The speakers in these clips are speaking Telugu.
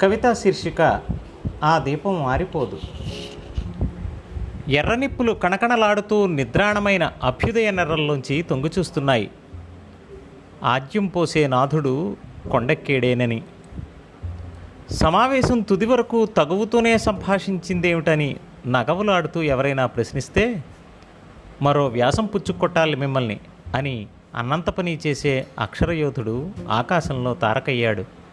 కవితా శీర్షిక ఆ దీపం మారిపోదు ఎర్రనిప్పులు కణకణలాడుతూ నిద్రాణమైన అభ్యుదయ నెర్రల్లోంచి తొంగిచూస్తున్నాయి. ఆద్యం పోసే నాథుడు కొండక్కేడేనని. సమావేశం తుది వరకు తగువుతూనే సంభాషించిందేమిటని నగవులాడుతూ ఎవరైనా ప్రశ్నిస్తే మరో వ్యాసం పుచ్చుకొట్టాలి మిమ్మల్ని అని అన్నంత పని చేసే అక్షరయోధుడు ఆకాశంలో తారకయ్యాడు.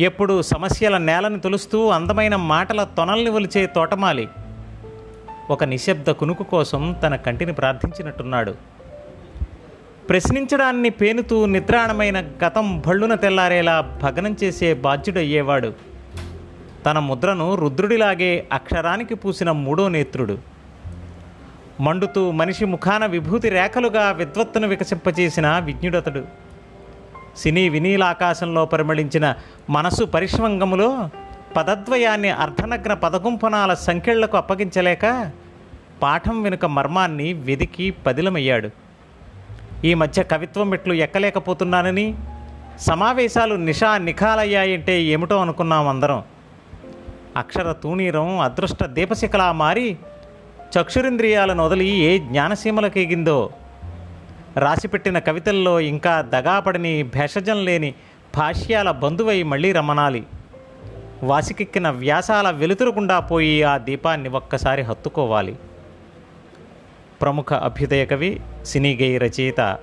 ఎప్పుడు సమస్యల నేలను తొలుస్తూ అందమైన మాటల తొనల్ని ఒలిచే తోటమాలి. ఒక నిశ్శబ్ద కునుకు కోసం తన కంటిని ప్రార్థించినట్టున్నాడు. ప్రశ్నించడాన్ని పేనుతూ నిద్రాణమైన గతం భళ్ళున తెల్లారేలా భగ్నం చేసే బాధ్యుడయ్యేవాడు. తన ముద్రను రుద్రుడిలాగే అక్షరానికి పూసిన మూడో నేత్రుడు. మండుతూ మనిషి ముఖాన విభూతి రేఖలుగా విద్వత్తును వికసింపచేసిన విజ్ఞుడతడు. సినీ వినీలాకాశంలో పరిమళించిన మనసు పరిష్వంగములో పదద్వయాన్ని అర్ధనగ్న పదగుంపనాల సంఖ్యళ్ళకు అప్పగించలేక పాఠం వెనుక మర్మాన్ని వెదికి పదిలమయ్యాడు. ఈ మధ్య కవిత్వం మెట్లు ఎక్కలేకపోతున్నానని సమావేశాలు నిషా నిఖాలయ్యాయంటే ఏమిటో అనుకున్నాం అందరం. అక్షర తూణీరం అదృష్ట దీపశిఖలా మారి చక్షురింద్రియాలను వదిలి ఏ జ్ఞానసీమలకెగిందో రాసిపెట్టిన కవితల్లో ఇంకా దగాపడని భేషజం లేని భాష్యాల బంధువై మళ్ళీ రమణాలి. వాసికెక్కిన వ్యాసాల వెలుతురుకుండా పోయి ఆ దీపాన్ని ఒక్కసారి హత్తుకోవాలి. ప్రముఖ అభ్యుదయ కవి సినీగేయ రచయిత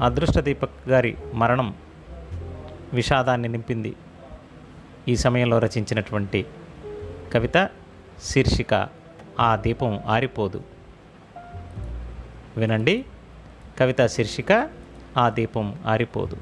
అదృష్ట దీపక్ గారి మరణం విషాదాన్ని నింపింది. ఈ సమయంలో రచించినటువంటి కవిత శీర్షిక ఆ దీపం ఆరిపోదు. వినండి. కవిత శీర్షిక ఆ దీపం ఆరిపోదు.